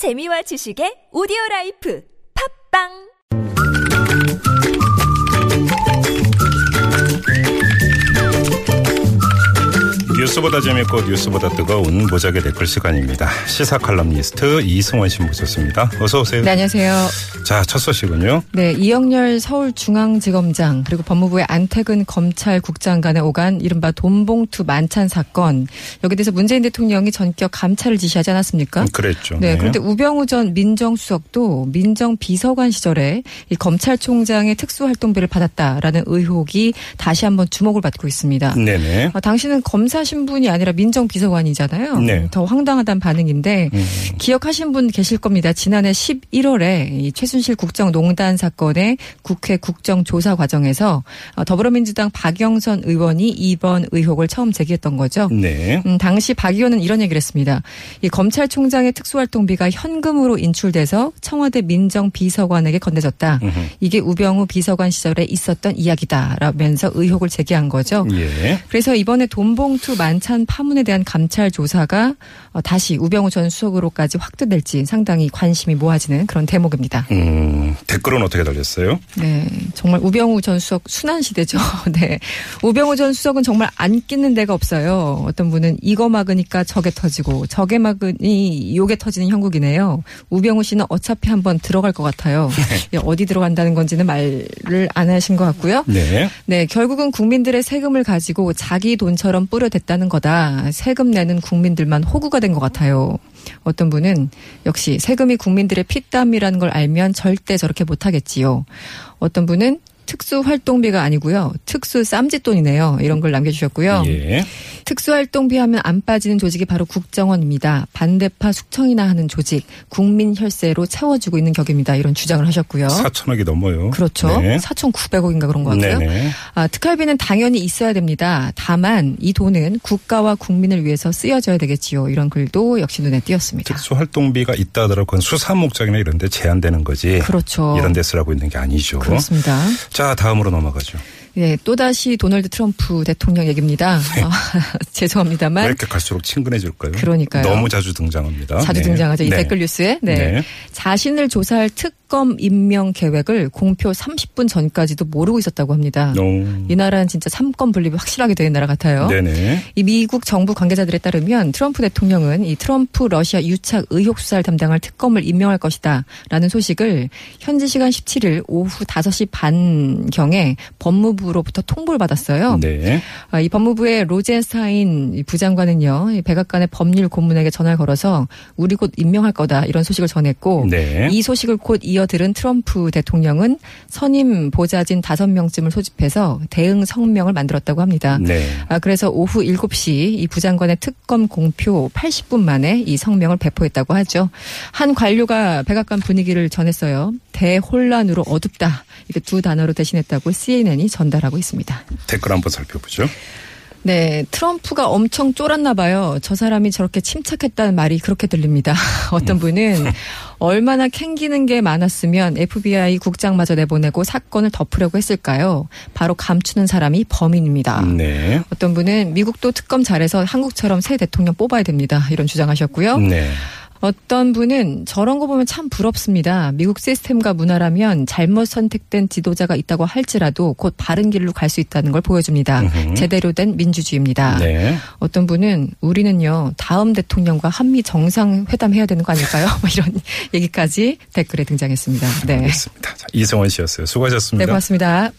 재미와 지식의 오디오 라이프. 팟빵 뉴스보다 재밌고 뉴스보다 뜨거운 무적의 댓글 시간입니다. 시사 칼럼니스트 이승원 씨 모셨습니다. 어서 오세요. 네, 안녕하세요. 자, 첫 소식은요. 네, 이영렬 서울중앙지검장 그리고 법무부의 안태근 검찰국장 간에 오간 이른바 돈봉투 만찬 사건 여기 대해서 문재인 대통령이 전격 감찰을 지시하지 않았습니까? 그랬죠. 네, 그런데 우병우 전 민정수석도 민정비서관 시절에 이 검찰총장의 특수활동비를 받았다라는 의혹이 다시 한번 주목을 받고 있습니다. 네네. 아, 당신은 검사 신분이 아니라 민정비서관이잖아요. 네. 더 황당하다는 반응인데 음. 기억하신 분 계실 겁니다. 지난해 11월에 이 최순실 국정농단 사건의 국회 국정조사 과정에서 어, 더불어민주당 박영선 의원이 이번 의혹을 처음 제기했던 거죠. 네. 음, 당시 박 의원은 이런 얘기를 했습니다. 이 검찰총장의 특수활동비가 현금으로 인출돼서 청와대 민정비서관에게 건네졌다. 음흠. 이게 우병우 비서관 시절에 있었던 이야기다라면서 의혹을 제기한 거죠. 예. 그래서 이번에 돈봉투 만찬 파문에 대한 감찰 조사가 어, 다시 우병우 전 수석으로까지 확대될지 상당히 관심이 모아지는 그런 대목입니다. 음, 댓글은 어떻게 달렸어요? 네, 정말 우병우 전 수석 순환 시대죠. 네, 우병우 전 수석은 정말 안 끼는 데가 없어요. 어떤 분은 이거 막으니까 저게 터지고 저게 막으니 요게 터지는 형국이네요. 우병우 씨는 어차피 한번 들어갈 것 같아요. 예, 어디 들어간다는 건지는 말을 안 하신 것 같고요. 네. 네, 결국은 국민들의 세금을 가지고 자기 돈처럼 뿌려댔다 는 거다. 세금 내는 국민들만 호구가 된 것 같아요. 어떤 분은 역시 세금이 국민들의 피땀이라는 걸 알면 절대 저렇게 못하겠지요. 어떤 분은 특수활동비가 아니고요. 특수 쌈짓돈이네요. 이런 걸 남겨주셨고요. 예. 특수활동비 하면 안 빠지는 조직이 바로 국정원입니다. 반대파 숙청이나 하는 조직, 국민 혈세로 채워주고 있는 격입니다. 이런 주장을 하셨고요. 4천억이 넘어요. 그렇죠. 네. 4,900억인가 그런 것. 네네. 아, 특활비는 당연히 있어야 됩니다. 다만 이 돈은 국가와 국민을 위해서 쓰여져야 되겠지요. 이런 글도 역시 눈에 띄었습니다. 특수활동비가 있다 하더라도 그건 수사 목적이나 이런 데 제한되는 거지. 그렇죠. 이런 데 쓰라고 있는 게 아니죠. 그렇습니다. 자, 다음으로 넘어가죠. 예, 또다시 도널드 트럼프 대통령 얘기입니다. 아, 왜 죄송합니다만 이렇게 갈수록 친근해질까요? 그러니까요. 너무 자주 등장합니다. 자주 네. 등장하죠. 이 네. 댓글 뉴스에. 네. 네. 자신을 조사할 특 검 임명 계획을 공표 30분 전까지도 모르고 있었다고 합니다. 오. 이 나라는 진짜 삼권 분립이 확실하게 되는 나라 같아요. 네네. 이 미국 정부 관계자들에 따르면 트럼프 대통령은 이 트럼프 러시아 유착 의혹 수사를 담당할 특검을 임명할 것이다라는 소식을 현지 시간 17일 오후 5시 반경에 법무부로부터 통보를 받았어요. 네. 아, 이 법무부의 로젠스타인 이 부장관은요, 이 백악관의 법률 고문에게 전화를 걸어서 우리 곧 임명할 거다 이런 소식을 전했고 네. 이 소식을 곧 이어 들은 트럼프 대통령은 선임 보좌진 5명쯤을 소집해서 대응 성명을 만들었다고 합니다. 네. 아, 그래서 오후 7시 이 부장관의 특검 공표 80분 만에 이 성명을 배포했다고 하죠. 한 관료가 백악관 분위기를 전했어요. 대혼란으로 어둡다. 이게 두 단어로 대신했다고 CNN이 전달하고 있습니다. 댓글 한번 살펴보죠. 네, 트럼프가 엄청 쫄았나 봐요. 저 사람이 저렇게 침착했다는 말이 그렇게 들립니다. 어떤 분은 얼마나 캥기는 게 많았으면 FBI 국장마저 내보내고 사건을 덮으려고 했을까요? 바로 감추는 사람이 범인입니다. 네. 어떤 분은 미국도 특검 잘해서 한국처럼 새 대통령 뽑아야 됩니다. 이런 주장하셨고요. 네. 어떤 분은 저런 거 보면 참 부럽습니다. 미국 시스템과 문화라면 잘못 선택된 지도자가 있다고 할지라도 곧 바른 길로 갈 수 있다는 걸 보여줍니다. 음흠. 제대로 된 민주주의입니다. 네. 어떤 분은 우리는요 다음 대통령과 한미 정상 회담 해야 되는 거 아닐까요? 뭐 이런 얘기까지 댓글에 등장했습니다. 네, 알겠습니다. 자, 이성원 씨였어요. 수고하셨습니다. 네 고맙습니다.